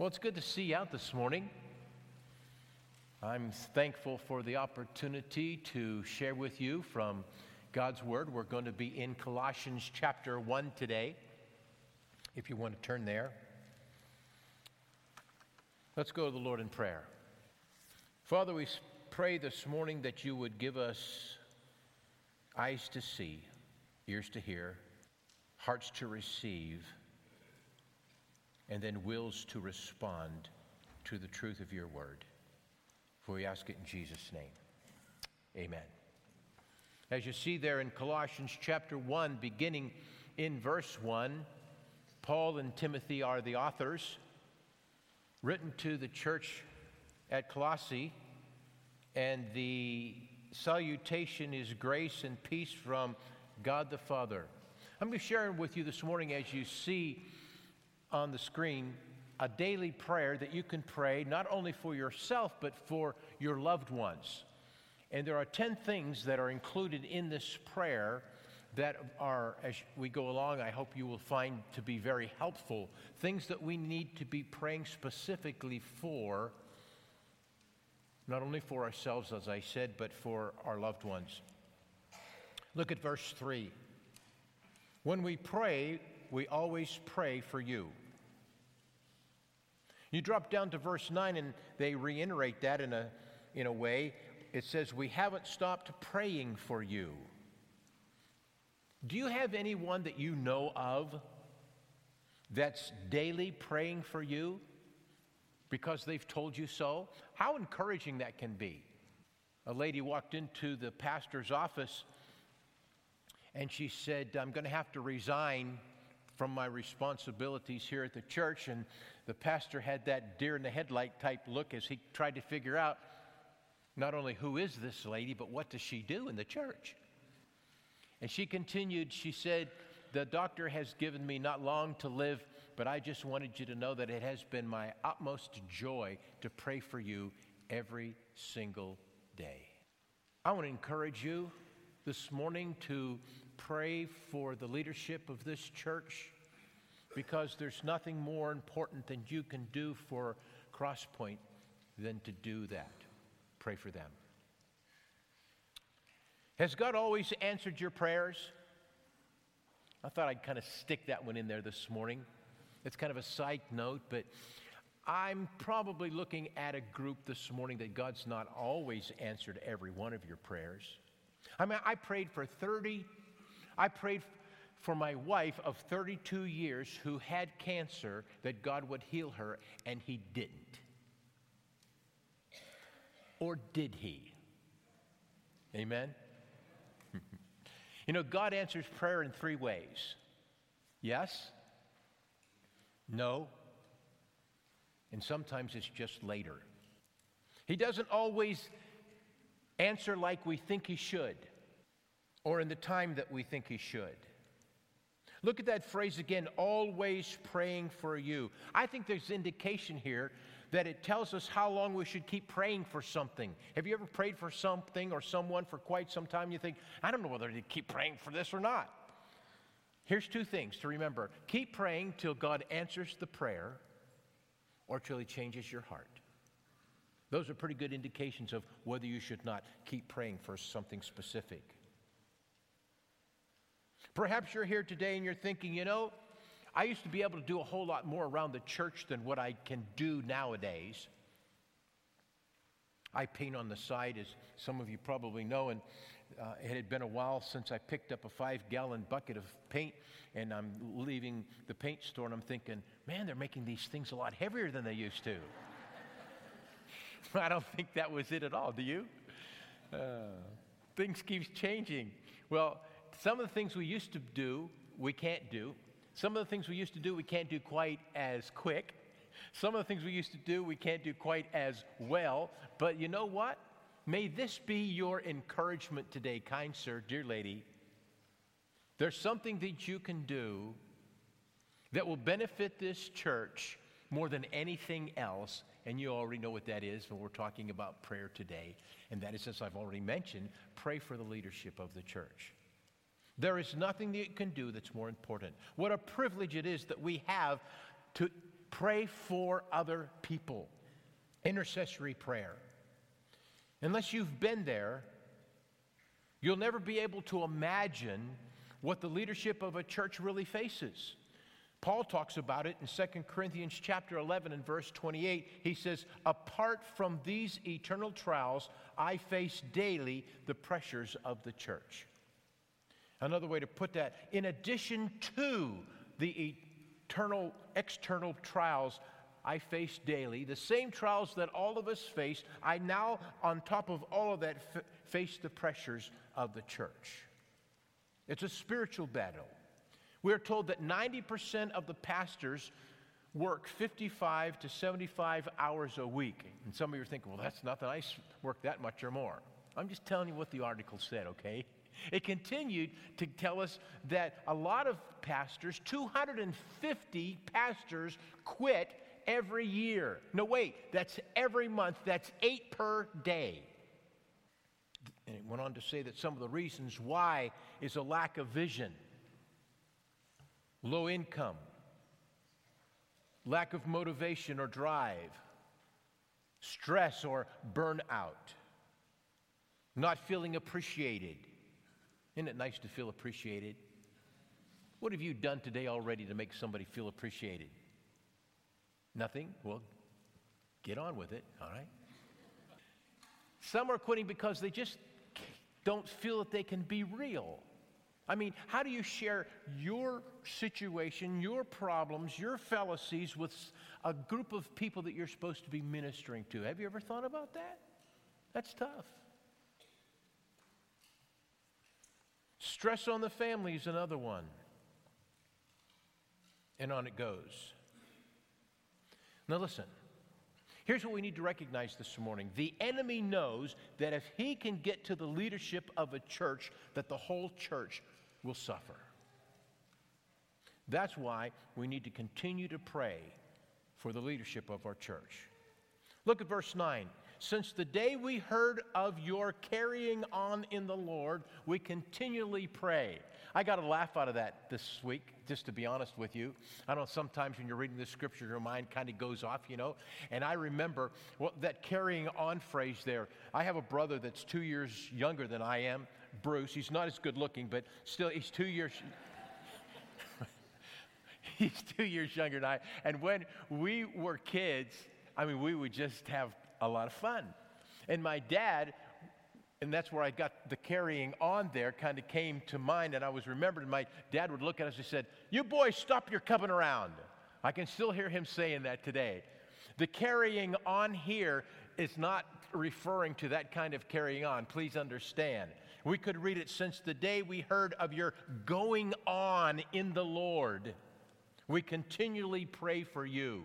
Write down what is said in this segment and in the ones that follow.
Well, it's good to see you out this morning. I'm thankful for the opportunity to share with you from God's Word. We're going to be in Colossians chapter 1 today, if you want to turn there. Let's go to the Lord in prayer. Father, we pray this morning that you would give us eyes to see, ears to hear, hearts to receive and then wills to respond to the truth of your word. For we ask it in Jesus' name. Amen. As you see there in Colossians chapter 1, beginning in verse 1, Paul and Timothy are the authors, written to the church at Colossae, and the salutation is grace and peace from God the Father. I'm going to share with you this morning as you see on the screen a daily prayer that you can pray not only for yourself but for your loved ones. And there are 10 things that are included in this prayer that are, as we go along, I hope you will find to be very helpful. Things that we need to be praying specifically for, not only for ourselves, as I said, but for our loved ones. Look at verse 3. When we pray, we always pray for you. You drop down to verse 9 and they reiterate that in a, in a way. It says, We haven't stopped praying for you. Do you have anyone that you know of that's daily praying for you because they've told you so? How encouraging that can be. A lady walked into the pastor's office and she said, I'm going to have to resign from my responsibilities here at the church. And the pastor had that deer in the headlight type look as he tried to figure out not only who is this lady, but what does she do in the church. And she continued, she said, The doctor has given me not long to live, but I just wanted you to know that it has been my utmost joy to pray for you every single day. I want to encourage you this morning to pray for the leadership of this church because there's nothing more important than you can do for Crosspoint than to do that. Pray for them. Has God always answered your prayers? I thought I'd kind of stick that one in there this morning. It's kind of a side note, but I'm probably looking at a group this morning that God's not always answered every one of your prayers. I mean, I prayed for 30, I prayed for my wife of 32 years who had cancer that God would heal her, and He didn't. Or did He? Amen? you know, God answers prayer in three ways yes, no, and sometimes it's just later. He doesn't always answer like we think he should or in the time that we think he should. Look at that phrase again, always praying for you. I think there's indication here that it tells us how long we should keep praying for something. Have you ever prayed for something or someone for quite some time? You think, I don't know whether to keep praying for this or not. Here's two things to remember keep praying till God answers the prayer or till He changes your heart. Those are pretty good indications of whether you should not keep praying for something specific. Perhaps you're here today and you're thinking, you know, I used to be able to do a whole lot more around the church than what I can do nowadays. I paint on the side, as some of you probably know, and uh, it had been a while since I picked up a five gallon bucket of paint, and I'm leaving the paint store, and I'm thinking, man, they're making these things a lot heavier than they used to. I don't think that was it at all, do you? Uh, things keep changing. Well, some of the things we used to do, we can't do. Some of the things we used to do, we can't do quite as quick. Some of the things we used to do, we can't do quite as well. But you know what? May this be your encouragement today, kind sir, dear lady. There's something that you can do that will benefit this church more than anything else. And you already know what that is when we're talking about prayer today. And that is, as I've already mentioned, pray for the leadership of the church. There is nothing that you can do that's more important. What a privilege it is that we have to pray for other people. Intercessory prayer. Unless you've been there, you'll never be able to imagine what the leadership of a church really faces. Paul talks about it in 2 Corinthians chapter 11 and verse 28. He says, "Apart from these eternal trials, I face daily the pressures of the church." Another way to put that, in addition to the eternal external trials I face daily, the same trials that all of us face, I now on top of all of that f- face the pressures of the church. It's a spiritual battle. We're told that 90% of the pastors work 55 to 75 hours a week. And some of you are thinking, well, that's nothing. I work that much or more. I'm just telling you what the article said, okay? It continued to tell us that a lot of pastors, 250 pastors, quit every year. No, wait, that's every month. That's eight per day. And it went on to say that some of the reasons why is a lack of vision, low income, lack of motivation or drive, stress or burnout, not feeling appreciated. Isn't it nice to feel appreciated? What have you done today already to make somebody feel appreciated? Nothing? Well, get on with it, all right? Some are quitting because they just don't feel that they can be real. I mean, how do you share your situation, your problems, your fallacies with a group of people that you're supposed to be ministering to? Have you ever thought about that? That's tough. Stress on the family is another one. And on it goes. Now, listen. Here's what we need to recognize this morning. The enemy knows that if he can get to the leadership of a church, that the whole church will suffer. That's why we need to continue to pray for the leadership of our church. Look at verse 9. Since the day we heard of your carrying on in the Lord, we continually pray. I got a laugh out of that this week, just to be honest with you. I know sometimes when you're reading the scripture, your mind kind of goes off, you know. And I remember well, that carrying on phrase there. I have a brother that's two years younger than I am, Bruce. He's not as good looking, but still, he's two years. he's two years younger than I. And when we were kids, I mean, we would just have a lot of fun. And my dad, and that's where I got the carrying on there, kind of came to mind. And I was remembering my dad would look at us and said, You boys, stop your coming around. I can still hear him saying that today. The carrying on here is not referring to that kind of carrying on. Please understand. We could read it since the day we heard of your going on in the Lord. We continually pray for you.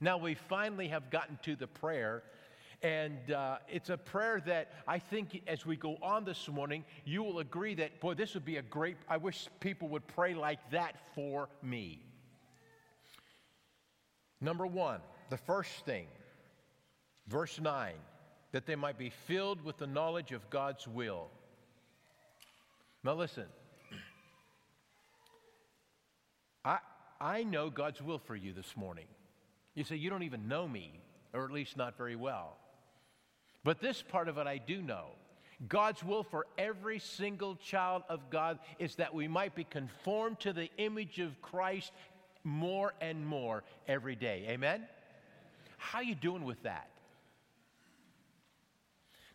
Now we finally have gotten to the prayer and uh, it's a prayer that I think as we go on this morning, you will agree that, boy, this would be a great, I wish people would pray like that for me. Number one, the first thing, verse 9, that they might be filled with the knowledge of God's will. Now, listen, I, I know God's will for you this morning. You say, You don't even know me, or at least not very well. But this part of it I do know. God's will for every single child of God is that we might be conformed to the image of Christ more and more every day. Amen? How you doing with that?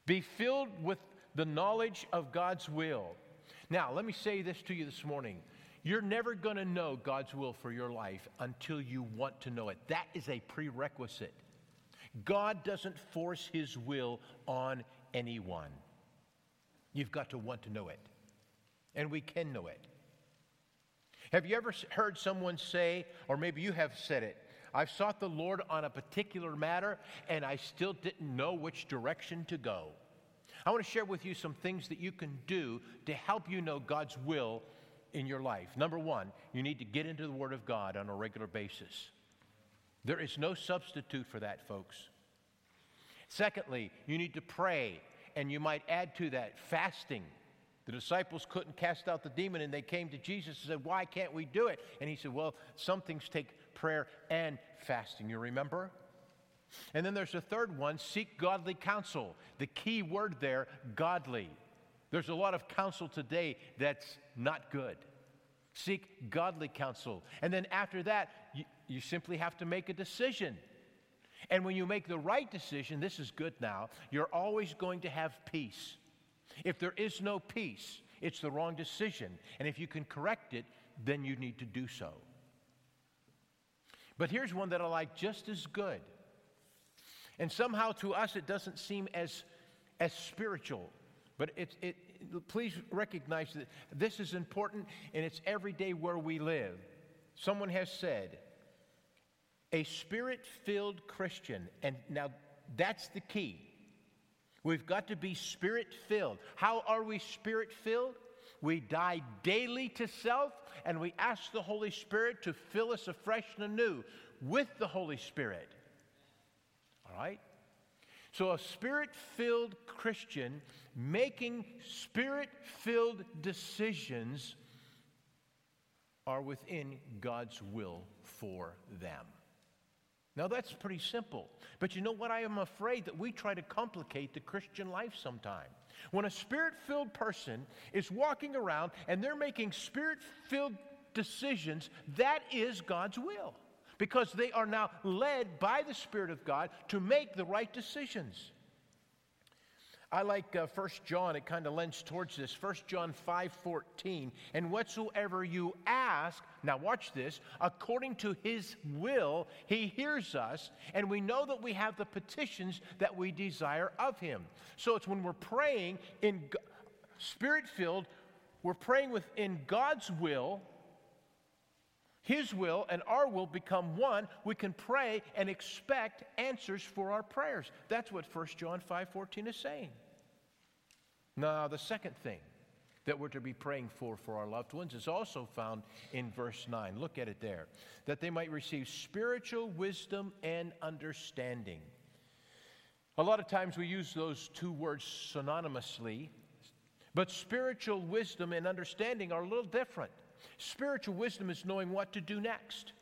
Be filled with the knowledge of God's will. Now, let me say this to you this morning. You're never going to know God's will for your life until you want to know it. That is a prerequisite. God doesn't force his will on anyone. You've got to want to know it. And we can know it. Have you ever heard someone say, or maybe you have said it, I've sought the Lord on a particular matter and I still didn't know which direction to go? I want to share with you some things that you can do to help you know God's will in your life. Number one, you need to get into the Word of God on a regular basis. There is no substitute for that, folks. Secondly, you need to pray, and you might add to that fasting. The disciples couldn't cast out the demon, and they came to Jesus and said, Why can't we do it? And he said, Well, some things take prayer and fasting. You remember? And then there's a third one seek godly counsel. The key word there, godly. There's a lot of counsel today that's not good. Seek godly counsel. And then after that, you, simply have to make a decision. And when you make the right decision, this is good now, you're always going to have peace. If there is no peace, it's the wrong decision. And if you can correct it, then you need to do so. But here's one that I like just as good. And somehow to us it doesn't seem as, as spiritual. But it, it, please recognize that this is important and it's every day where we live. Someone has said, a spirit filled Christian, and now that's the key. We've got to be spirit filled. How are we spirit filled? We die daily to self and we ask the Holy Spirit to fill us afresh and anew with the Holy Spirit. All right? So, a spirit filled Christian making spirit filled decisions are within God's will for them. Now, that's pretty simple. But you know what? I am afraid that we try to complicate the Christian life sometime. When a spirit filled person is walking around and they're making spirit filled decisions, that is God's will because they are now led by the Spirit of God to make the right decisions. I like uh, 1 John, it kind of lends towards this. 1 John 5 14. And whatsoever you ask, now watch this, according to his will, he hears us, and we know that we have the petitions that we desire of him. So it's when we're praying in spirit filled, we're praying within God's will. His will and our will become one. We can pray and expect answers for our prayers. That's what 1 John 5:14 is saying. Now, the second thing that we're to be praying for for our loved ones is also found in verse 9. Look at it there. That they might receive spiritual wisdom and understanding. A lot of times we use those two words synonymously, but spiritual wisdom and understanding are a little different. Spiritual wisdom is knowing what to do next,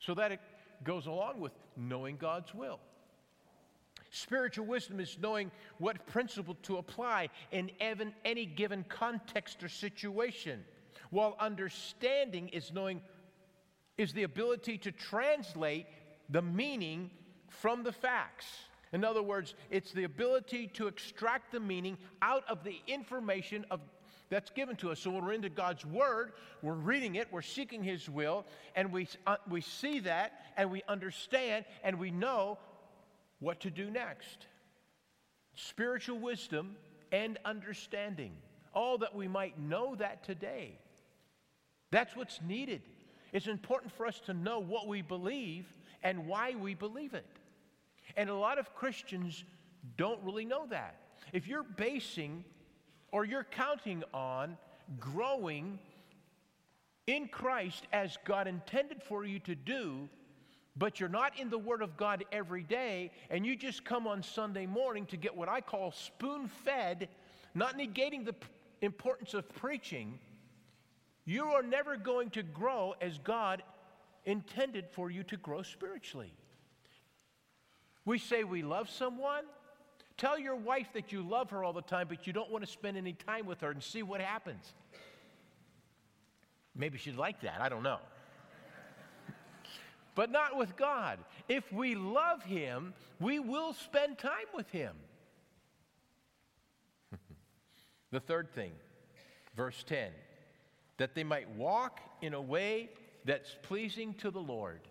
so that it goes along with knowing God's will. Spiritual wisdom is knowing what principle to apply in any given context or situation, while understanding is knowing is the ability to translate the meaning from the facts. In other words, it's the ability to extract the meaning out of the information of that's given to us. So when we're into God's Word, we're reading it, we're seeking His will, and we, uh, we see that, and we understand, and we know what to do next. Spiritual wisdom and understanding. All that we might know that today. That's what's needed. It's important for us to know what we believe and why we believe it. And a lot of Christians don't really know that. If you're basing or you're counting on growing in Christ as God intended for you to do, but you're not in the Word of God every day, and you just come on Sunday morning to get what I call spoon fed, not negating the importance of preaching, you are never going to grow as God intended for you to grow spiritually. We say we love someone. Tell your wife that you love her all the time, but you don't want to spend any time with her and see what happens. Maybe she'd like that. I don't know but not with God. If we love Him, we will spend time with Him. the third thing, verse 10 that they might walk in a way that's pleasing to the Lord.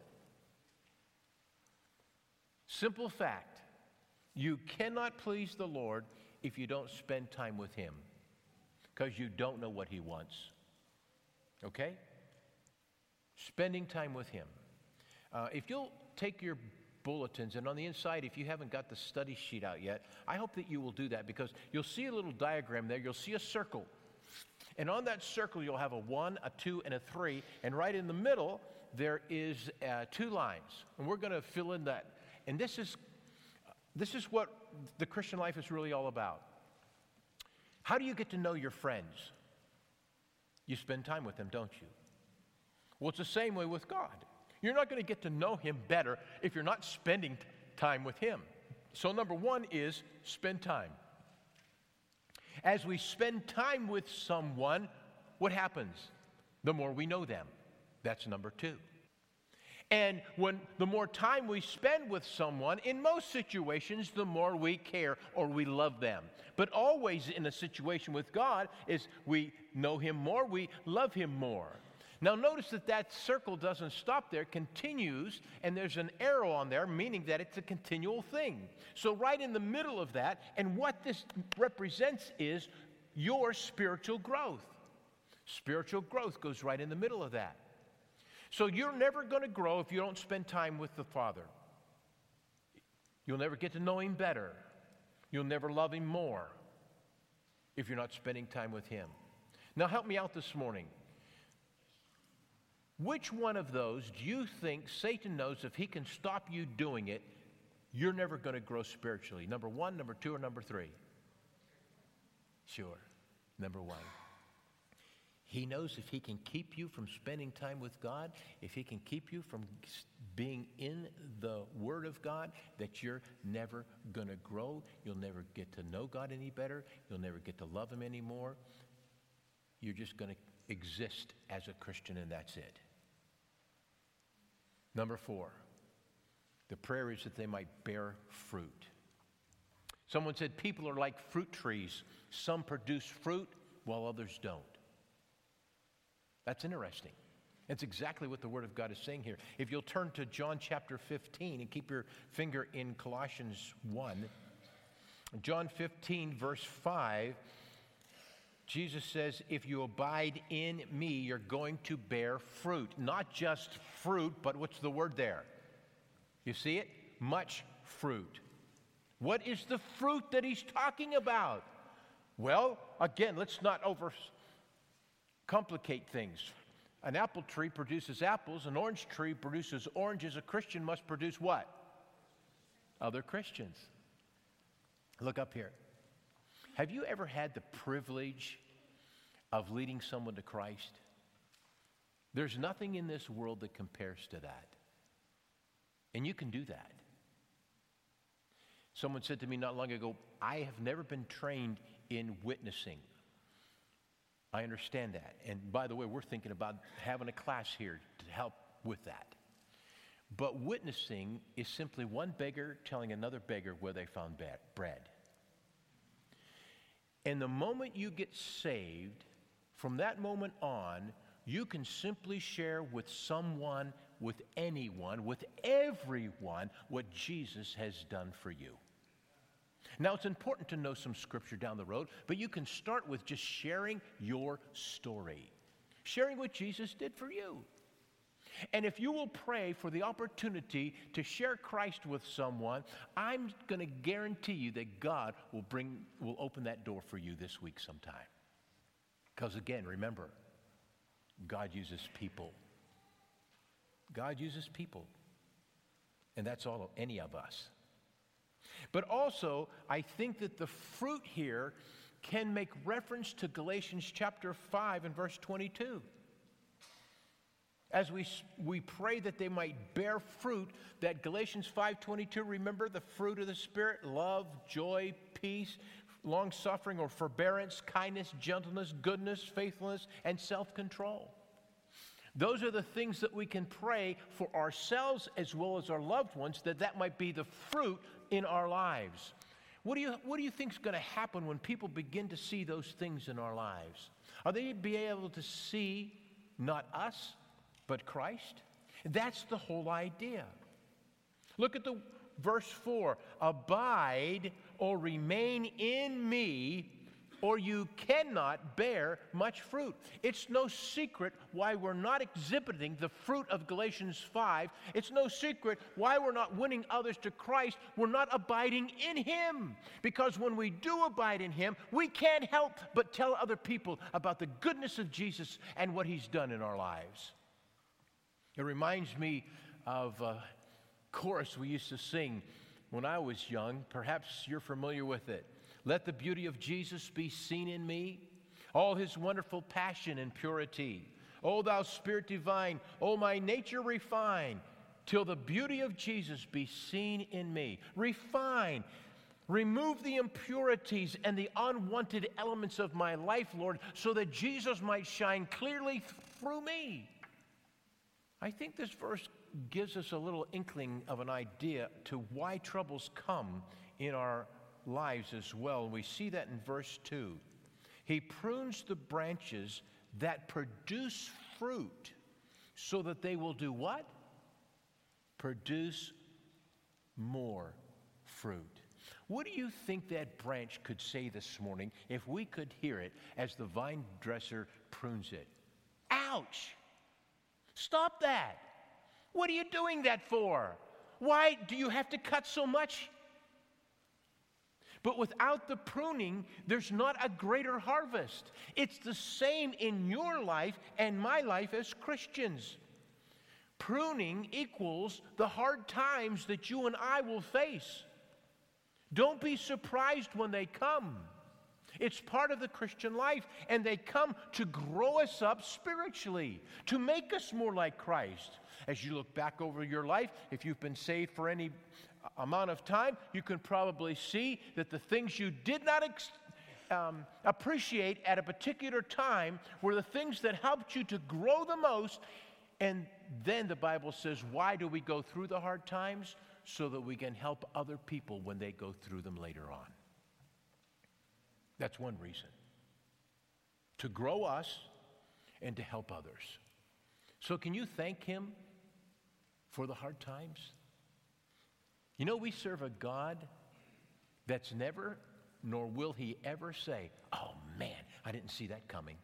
Simple fact you cannot please the Lord if you don't spend time with Him because you don't know what He wants. Okay? Spending time with Him. Uh, if you'll take your bulletins, and on the inside, if you haven't got the study sheet out yet, I hope that you will do that because you'll see a little diagram there. You'll see a circle. And on that circle, you'll have a one, a two, and a three. And right in the middle, there is uh, two lines. And we're going to fill in that. And this is, this is what the Christian life is really all about. How do you get to know your friends? You spend time with them, don't you? Well, it's the same way with God. You're not going to get to know Him better if you're not spending time with Him. So, number one is spend time. As we spend time with someone, what happens? The more we know them. That's number two. And when the more time we spend with someone, in most situations, the more we care or we love them. But always in a situation with God is we know Him more, we love Him more. Now, notice that that circle doesn't stop there, continues, and there's an arrow on there, meaning that it's a continual thing. So, right in the middle of that, and what this represents is your spiritual growth. Spiritual growth goes right in the middle of that. So you're never going to grow if you don't spend time with the Father. You'll never get to know Him better. You'll never love Him more if you're not spending time with Him. Now, help me out this morning. Which one of those do you think Satan knows if he can stop you doing it, you're never going to grow spiritually? Number one, number two, or number three? Sure, number one. He knows if He can keep you from spending time with God, if He can keep you from being in the Word of God, that you're never going to grow. You'll never get to know God any better. You'll never get to love Him anymore. You're just going to exist as a Christian, and that's it. Number four, the prayer is that they might bear fruit. Someone said people are like fruit trees. Some produce fruit while others don't. That's interesting. That's exactly what the Word of God is saying here. If you'll turn to John chapter 15 and keep your finger in Colossians 1, John 15, verse 5, Jesus says, If you abide in me, you're going to bear fruit. Not just fruit, but what's the word there? You see it? Much fruit. What is the fruit that he's talking about? Well, again, let's not over complicate things. An apple tree produces apples, an orange tree produces oranges. A Christian must produce what? Other Christians. Look up here. Have you ever had the privilege of leading someone to Christ? There's nothing in this world that compares to that. And you can do that. Someone said to me not long ago, I have never been trained in witnessing. I understand that. And by the way, we're thinking about having a class here to help with that. But witnessing is simply one beggar telling another beggar where they found bread. And the moment you get saved, from that moment on, you can simply share with someone, with anyone, with everyone what Jesus has done for you. Now, it's important to know some scripture down the road, but you can start with just sharing your story, sharing what Jesus did for you. And if you will pray for the opportunity to share Christ with someone, I'm going to guarantee you that God will bring will open that door for you this week sometime. Because again, remember, God uses people. God uses people. And that's all of any of us. But also, I think that the fruit here can make reference to Galatians chapter 5 and verse 22. As we, we pray that they might bear fruit, that Galatians 5:22, remember the fruit of the Spirit, love, joy, peace, long suffering or forbearance, kindness, gentleness, goodness, faithfulness, and self-control. Those are the things that we can pray for ourselves as well as our loved ones, that that might be the fruit in our lives. What do you, what do you think is going to happen when people begin to see those things in our lives? Are they be able to see not us, but Christ? That's the whole idea. Look at the verse 4 Abide or remain in me, or you cannot bear much fruit. It's no secret why we're not exhibiting the fruit of Galatians 5. It's no secret why we're not winning others to Christ. We're not abiding in Him. Because when we do abide in Him, we can't help but tell other people about the goodness of Jesus and what He's done in our lives. It reminds me of a chorus we used to sing when I was young. Perhaps you're familiar with it. Let the beauty of Jesus be seen in me, all his wonderful passion and purity, O thou Spirit divine, O my nature refine, till the beauty of Jesus be seen in me. Refine. Remove the impurities and the unwanted elements of my life, Lord, so that Jesus might shine clearly through me. I think this verse gives us a little inkling of an idea to why troubles come in our lives as well. We see that in verse 2. He prunes the branches that produce fruit so that they will do what? Produce more fruit. What do you think that branch could say this morning if we could hear it as the vine dresser prunes it? Ouch! Stop that! What are you doing that for? Why do you have to cut so much? But without the pruning, there's not a greater harvest. It's the same in your life and my life as Christians. Pruning equals the hard times that you and I will face. Don't be surprised when they come. It's part of the Christian life, and they come to grow us up spiritually, to make us more like Christ. As you look back over your life, if you've been saved for any amount of time, you can probably see that the things you did not ex- um, appreciate at a particular time were the things that helped you to grow the most. And then the Bible says, why do we go through the hard times? So that we can help other people when they go through them later on. That's one reason. To grow us and to help others. So, can you thank Him for the hard times? You know, we serve a God that's never, nor will he ever say, Oh man, I didn't see that coming.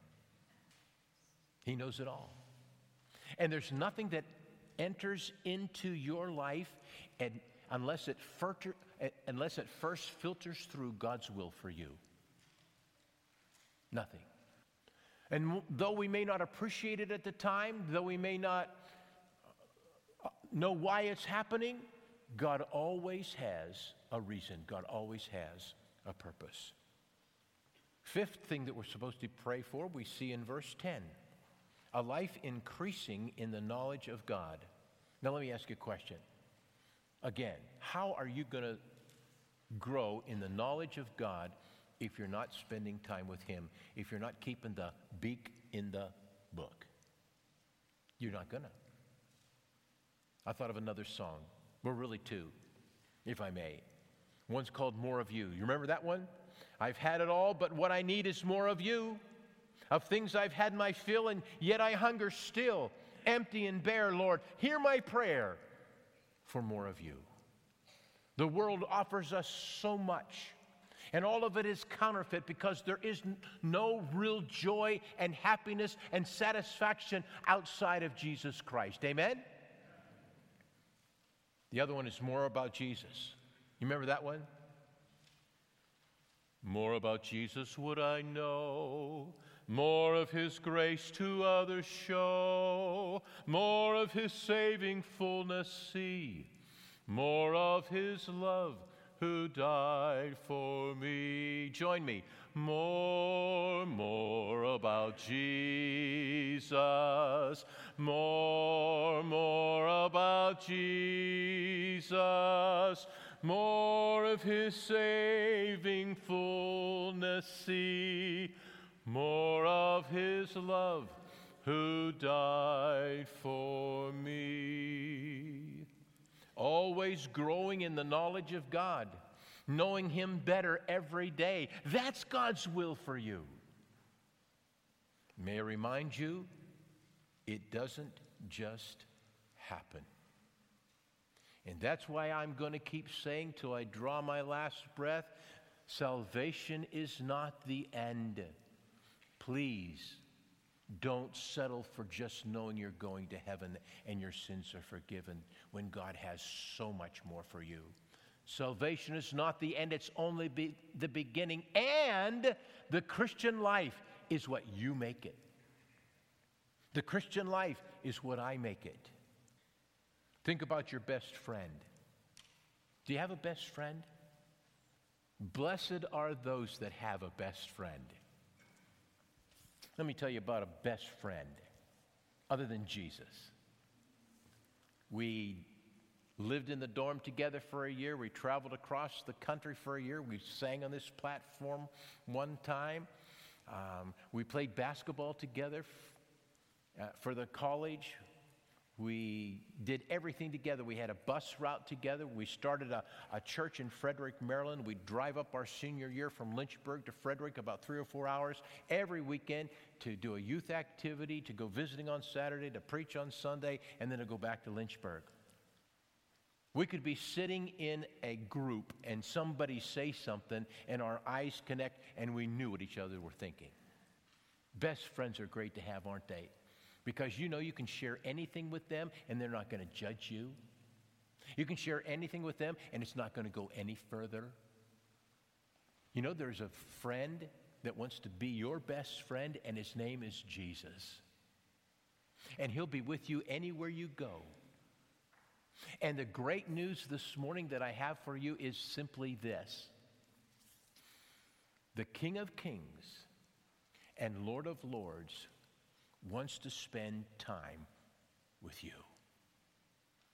He knows it all. And there's nothing that enters into your life and unless it, filter, unless it first filters through God's will for you. Nothing. And though we may not appreciate it at the time, though we may not uh, know why it's happening, God always has a reason, God always has a purpose. Fifth thing that we're supposed to pray for, we see in verse 10 a life increasing in the knowledge of God. Now, let me ask you a question. Again, how are you going to grow in the knowledge of God if you're not spending time with Him, if you're not keeping the beak in the book? You're not to. I thought of another song. Well, really, two, if I may. One's called More of You. You remember that one? I've had it all, but what I need is more of you. Of things I've had my fill, and yet I hunger still, empty and bare, Lord. Hear my prayer for more of you. The world offers us so much, and all of it is counterfeit because there is no real joy and happiness and satisfaction outside of Jesus Christ. Amen? The other one is more about Jesus. You remember that one? More about Jesus would I know, more of his grace to others show, more of his saving fullness see, more of his love who died for me. Join me. More, more about Jesus. More, more about Jesus. More of his saving fullness see. More of his love who died for me. Always growing in the knowledge of God knowing Him better every day. That's God's will for you. May I remind you, it doesn't just happen. And that's why I'm going to keep saying till I draw my last breath salvation is not the end. Please don't settle for just knowing you're going to heaven and your sins are forgiven when God has so much more for you. Salvation is not the end, it's only be the beginning. And the Christian life is what you make it. The Christian life is what I make it. Think about your best friend. Do you have a best friend? Blessed are those that have a best friend. Let me tell you about a best friend. other than Jesus. We lived in the dorm together for a year. We traveled across the country for a year. We sang on this platform one time. Um, we played basketball together f- uh, for the college. We did everything together. We had a bus route together. We started a, a church in Frederick, Maryland. We'd drive up our senior year from Lynchburg to Frederick about three or four hours every weekend to do a youth activity, to go visiting on Saturday, to preach on Sunday, and then to go back to Lynchburg. We could be sitting in a group and somebody say something, and our eyes connect, and we knew what each other were thinking. Best friends are great to have, aren't they? Because you know you can share anything with them and they're not going to judge you. You can share anything with them and it's not going to go any further. You know, there's a friend that wants to be your best friend, and his name is Jesus. And he'll be with you anywhere you go. And the great news this morning that I have for you is simply this the King of Kings and Lord of Lords wants to spend time with you.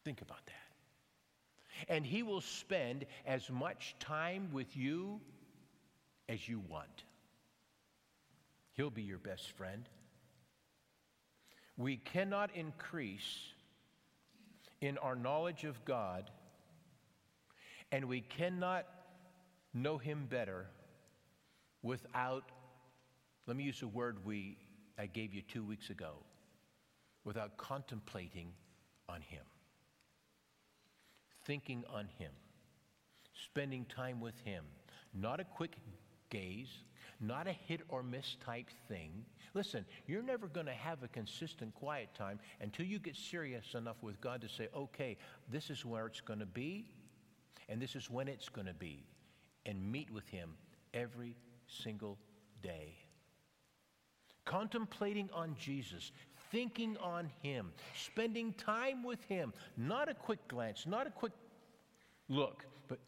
Think about that. And He will spend as much time with you as you want. He'll be your best friend. We cannot increase in our knowledge of God, and we cannot know Him better without, let me use a word we I gave you two weeks ago without contemplating on Him, thinking on Him, spending time with Him. Not a quick gaze, not a hit or miss type thing. Listen, you're never going to have a consistent quiet time until you get serious enough with God to say, okay, this is where it's going to be, and this is when it's going to be, and meet with Him every single day contemplating on Jesus, thinking on Him, spending time with Him, not a quick glance, not a quick look, but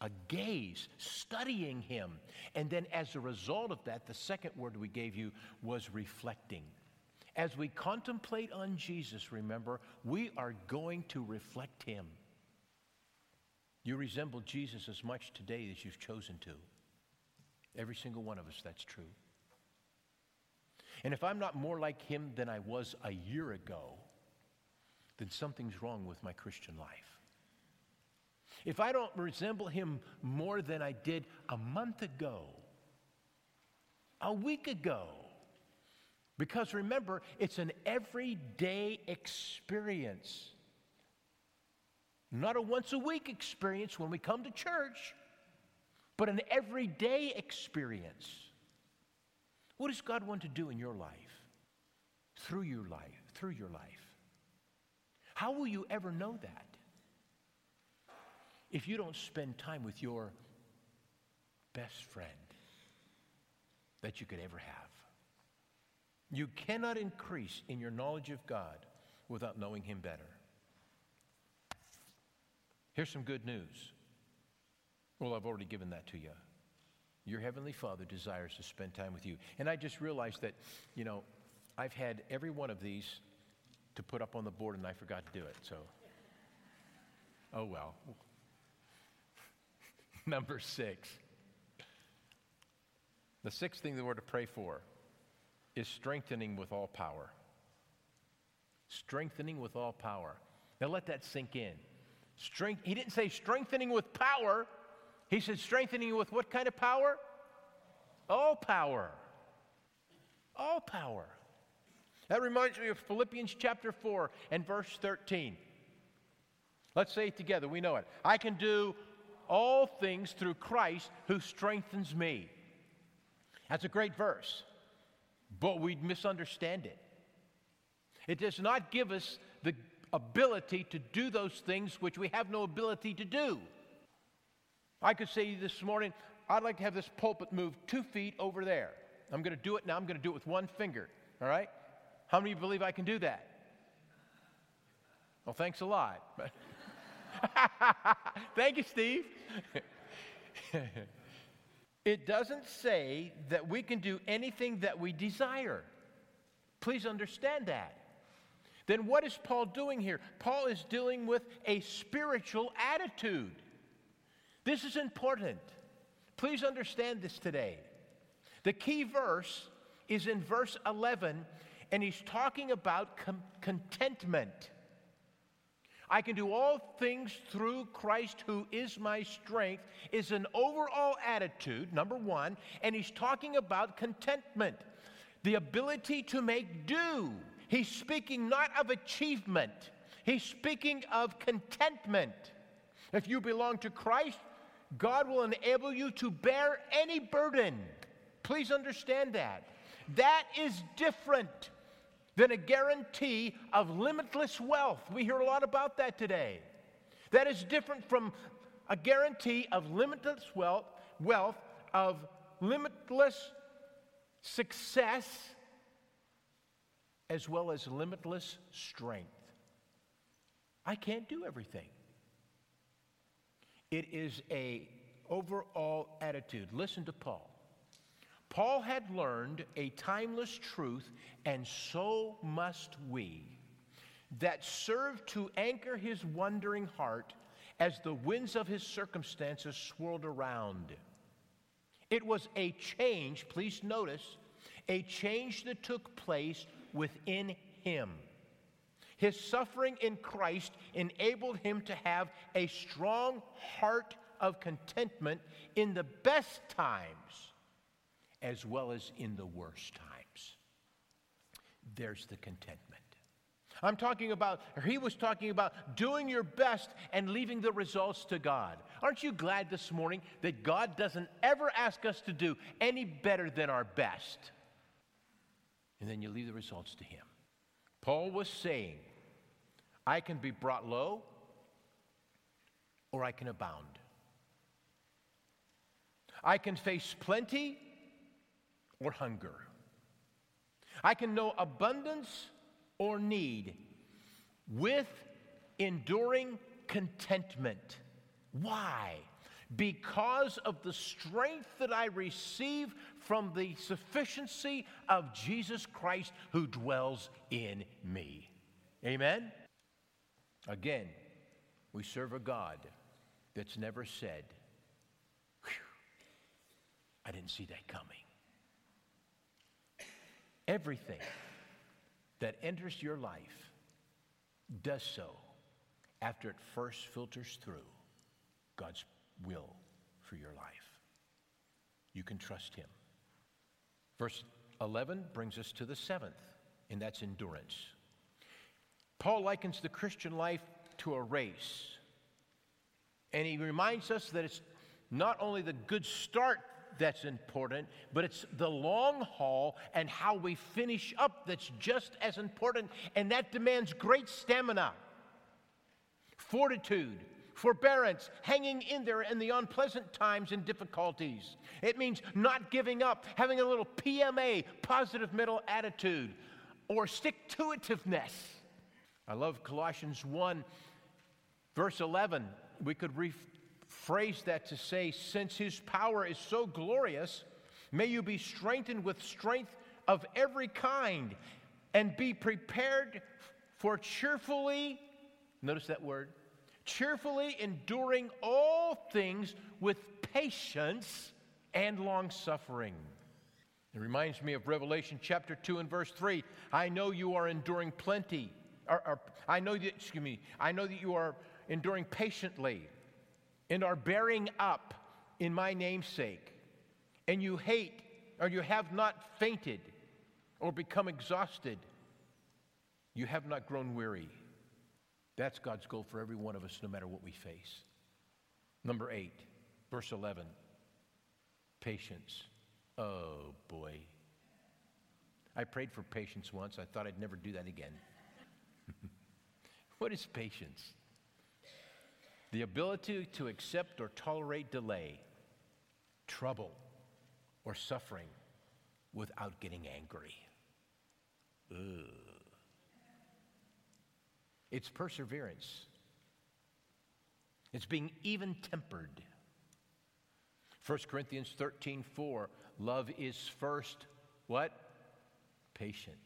a gaze, studying Him. And then as a result of that, the second word we gave you was reflecting. As we contemplate on Jesus, remember, we are going to reflect Him. You resemble Jesus as much today as you've chosen to. Every single one of us, that's true. And if I'm not more like him than I was a year ago, then something's wrong with my Christian life. If I don't resemble him more than I did a month ago, a week ago, because remember, it's an everyday experience. Not a once a week experience when we come to church, but an everyday experience. What does God want to do in your life? Through your life, through your life. How will you ever know that? If you don't spend time with your best friend that you could ever have. You cannot increase in your knowledge of God without knowing Him better. Here's some good news. Well, I've already given that to you your Heavenly Father desires to spend time with you. And I just realized that, you know, I've had every one of these to put up on the board and I forgot to do it. So, oh well. Number six. The sixth thing that we're to pray for is strengthening with all power. Strengthening with all power. Now let that sink in. Strength, he didn't say strengthening with power. He said, strengthening you with what kind of power? All power. All power. That reminds me of Philippians chapter 4 and verse 13. Let's say it together. We know it. I can do all things through Christ who strengthens me. That's a great verse, but we misunderstand it. It does not give us the ability to do those things which we have no ability to do. I could say this morning, I'd like to have this pulpit moved two feet over there. I'm going to do it now. I'm going to do it with one finger. All right? How many of you believe I can do that? Well, thanks a lot. Thank you, Steve. it doesn't say that we can do anything that we desire. Please understand that. Then what is Paul doing here? Paul is dealing with a spiritual attitude. This is important. Please understand this today. The key verse is in verse 11, and he's talking about com- contentment. I can do all things through Christ who is my strength, is an overall attitude, number one, and he's talking about contentment, the ability to make do. He's speaking not of achievement, he's speaking of contentment. If you belong to Christ, God will enable you to bear any burden. Please understand that. That is different than a guarantee of limitless wealth. We hear a lot about that today. That is different from a guarantee of limitless wealth, wealth of limitless success, as well as limitless strength. I can't do everything. It is a overall attitude. Listen to Paul. Paul had learned a timeless truth, and so must we, that served to anchor his wondering heart as the winds of his circumstances swirled around. It was a change, please notice, a change that took place within him. His suffering in Christ enabled him to have a strong heart of contentment in the best times as well as in the worst times. There's the contentment. I'm talking about, he was talking about doing your best and leaving the results to God. Aren't you glad this morning that God doesn't ever ask us to do any better than our best? And then you leave the results to Him. Paul was saying, I can be brought low or I can abound. I can face plenty or hunger. I can know abundance or need with enduring contentment. Why? Because of the strength that I receive from the sufficiency of Jesus Christ who dwells in me. Amen? Again, we serve a God that's never said, I didn't see that coming. Everything that enters your life does so after it first filters through God's will for your life. You can trust Him. Verse 11 brings us to the seventh, and that's endurance. Paul likens the Christian life to a race, and he reminds us that it's not only the good start that's important, but it's the long haul and how we finish up that's just as important, and that demands great stamina, fortitude, forbearance, hanging in there in the unpleasant times and difficulties. It means not giving up, having a little PMA, positive mental attitude, or stick to itiveness. I love Colossians 1, verse 11. We could rephrase that to say, since his power is so glorious, may you be strengthened with strength of every kind and be prepared for cheerfully, notice that word, cheerfully enduring all things with patience and long suffering. It reminds me of Revelation chapter 2 and verse 3. I know you are enduring plenty. I know that, excuse me, I know that you are enduring patiently and are bearing up in my namesake, and you hate or you have not fainted or become exhausted, you have not grown weary. That's God's goal for every one of us, no matter what we face. Number eight, verse 11 patience. Oh boy. I prayed for patience once. I thought I'd never do that again. What is patience? the ability to accept or tolerate delay, trouble, or suffering without getting angry. Ugh. It's perseverance. It's being even tempered. 1 Corinthians 13 4, love is first what? Patient.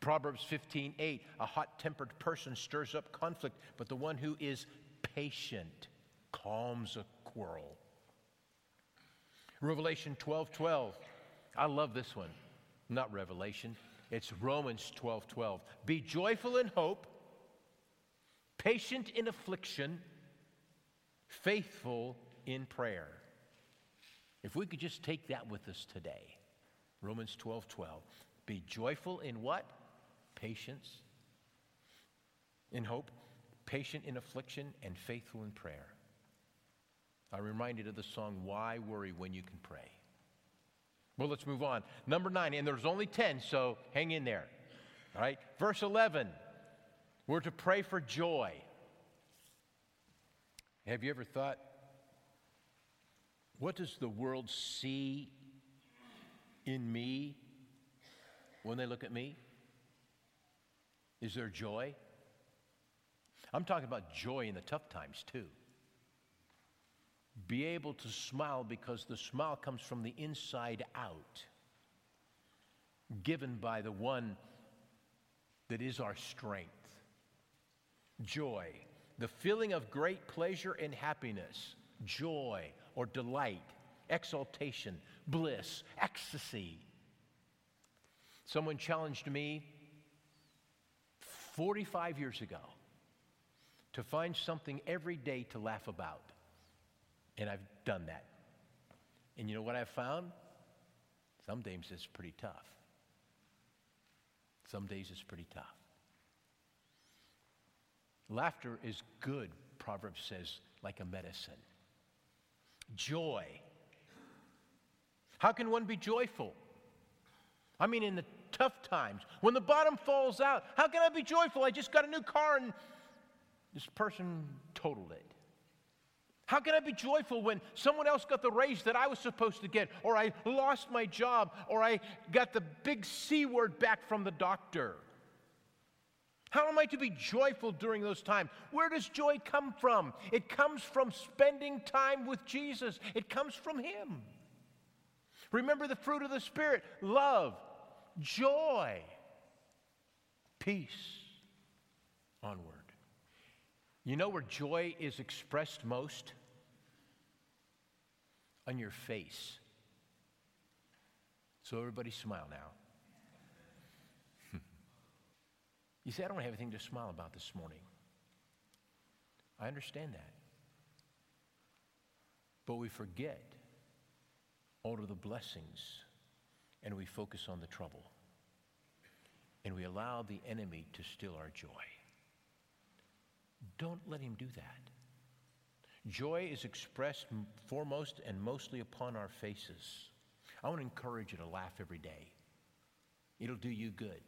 Proverbs 15 8, a hot tempered person stirs up conflict, but the one who is patient calms a quarrel. Revelation 12 12, I love this one. Not Revelation, it's Romans 12 12. Be joyful in hope, patient in affliction, faithful in prayer. If we could just take that with us today. Romans 12 12. Be joyful in what? Patience, in hope, patient in affliction, and faithful in prayer. I'm reminded of the song, Why Worry When You Can Pray? Well, let's move on. Number nine, and there's only 10, so hang in there. All right, verse 11, we're to pray for joy. Have you ever thought, what does the world see in me when they look at me? Is there joy? I'm talking about joy in the tough times too. Be able to smile because the smile comes from the inside out, given by the one that is our strength. Joy, the feeling of great pleasure and happiness, joy or delight, exaltation, bliss, ecstasy. Someone challenged me 45 years ago to find something every day to laugh about. And I've done that. And you know what I've found? Some days it's pretty tough. Some days it's pretty tough. Laughter is good, Proverbs says, like a medicine. Joy. How can one be joyful? I mean, in the tough times, when the bottom falls out, how can I be joyful? I just got a new car and this person totaled it. How can I be joyful when someone else got the raise that I was supposed to get, or I lost my job, or I got the big C word back from the doctor? How am I to be joyful during those times? Where does joy come from? It comes from spending time with Jesus, it comes from Him. Remember the fruit of the Spirit love, joy, peace. Onward. You know where joy is expressed most? On your face. So, everybody smile now. You say, I don't have anything to smile about this morning. I understand that. But we forget all of the blessings and we focus on the trouble. And we allow the enemy to steal our joy. Don't let him do that. Joy is expressed foremost and mostly upon our faces. I want to encourage you to laugh every day. It'll do you good.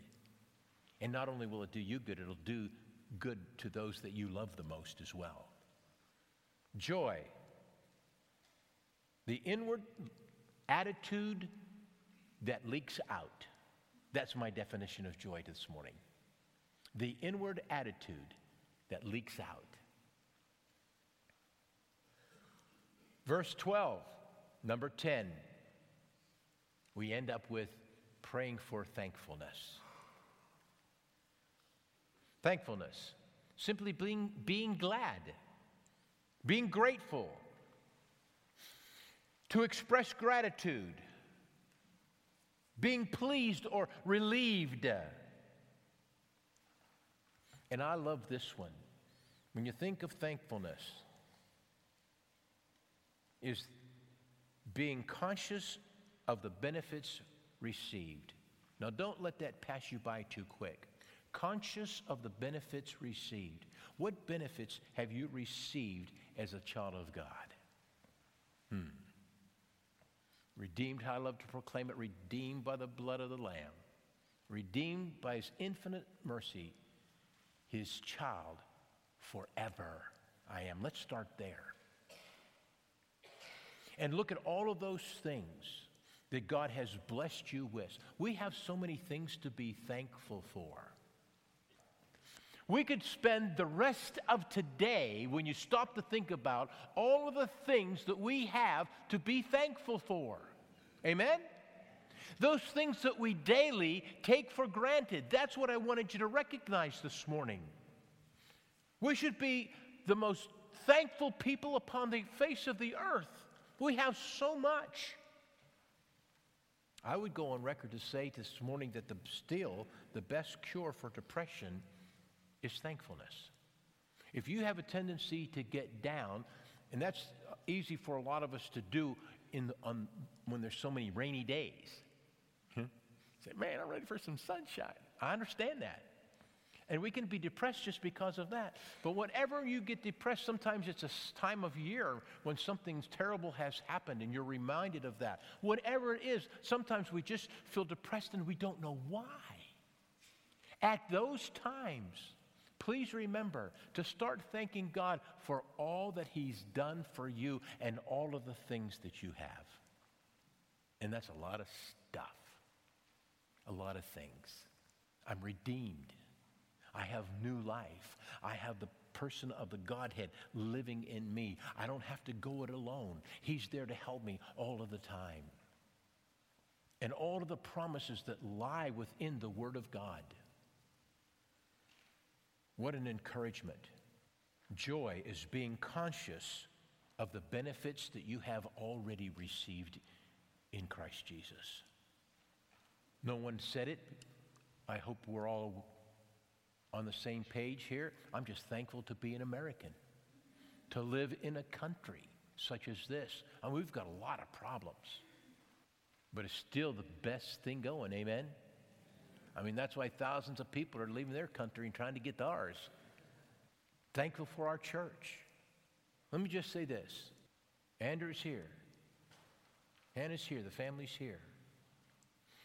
And not only will it do you good, it'll do good to those that you love the most as well. Joy, the inward attitude that leaks out. That's my definition of joy this morning. The inward attitude that leaks out. Verse 12, number 10, we end up with praying for thankfulness. Thankfulness, simply being, being glad, being grateful, to express gratitude, being pleased or relieved. And I love this one. When you think of thankfulness, is being conscious of the benefits received. Now, don't let that pass you by too quick conscious of the benefits received. What benefits have you received as a child of God? Hmm. Redeemed, how I love to proclaim it, redeemed by the blood of the Lamb, redeemed by his infinite mercy, his child forever I am. Let's start there. And look at all of those things that God has blessed you with. We have so many things to be thankful for. We could spend the rest of today, when you stop to think about all of the things that we have to be thankful for. Amen? those things that we daily take for granted. That's what I wanted you to recognize this morning. We should be the most thankful people upon the face of the earth. We have so much. I would go on record to say this morning that the, still the best cure for depression is thankfulness. If you have a tendency to get down, and that's easy for a lot of us to do in the, on, when there's so many rainy days. Hmm? Say, man, I'm ready for some sunshine. I understand that. And we can be depressed just because of that. But whenever you get depressed, sometimes it's a time of year when something terrible has happened and you're reminded of that. Whatever it is, sometimes we just feel depressed and we don't know why. At those times, please remember to start thanking God for all that He's done for you and all of the things that you have. And that's a lot of stuff, a lot of things. I'm redeemed. I have new life. I have the person of the Godhead living in me. I don't have to go it alone. He's there to help me all of the time. And all of the promises that lie within the Word of God. What an encouragement. Joy is being conscious of the benefits that you have already received in Christ Jesus. No one said it. I hope we're all on the same page here. I'm just thankful to be an American, to live in a country such as this. I mean, we've got a lot of problems, but it's still the best thing going. Amen? I mean, that's why thousands of people are leaving their country and trying to get to ours. Thankful for our church. Let me just say this Andrew's here, Hannah's here, the family's here.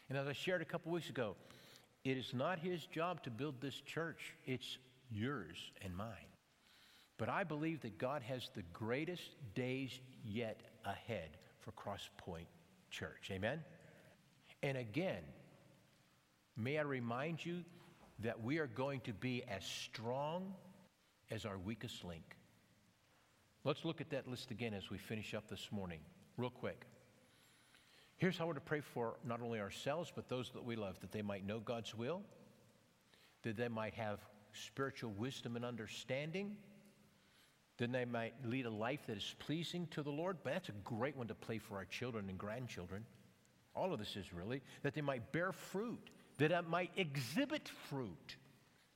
And as I shared a couple weeks ago, it is not his job to build this church, it's yours and mine. But I believe that God has the greatest days yet ahead for Crosspoint Church. Amen? And again, May I remind you that we are going to be as strong as our weakest link. Let's look at that list again as we finish up this morning, real quick. Here's how we're to pray for not only ourselves, but those that we love, that they might know God's will, that they might have spiritual wisdom and understanding, that they might lead a life that is pleasing to the Lord. But that's a great one to play for our children and grandchildren. All of this is really, that they might bear fruit that it might exhibit fruit,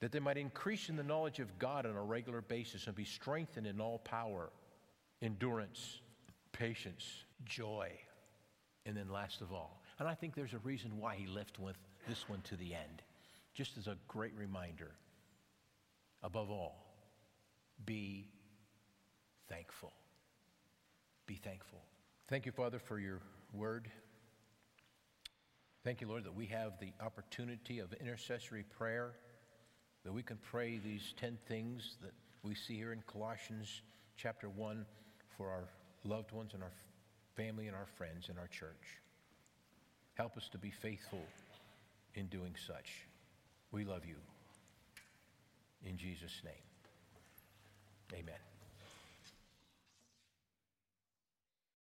that they might increase in the knowledge of God on a regular basis and be strengthened in all power, endurance, patience, joy, and then last of all. And I think there's a reason why he left with this one to the end, just as a great reminder. Above all, be thankful. Be thankful. Thank you, Father, for your word. Thank you, Lord, that we have the opportunity of intercessory prayer, that we can pray these 10 things that we see here in Colossians chapter 1 for our loved ones and our family and our friends in our church. Help us to be faithful in doing such. We love you. In Jesus' name, amen.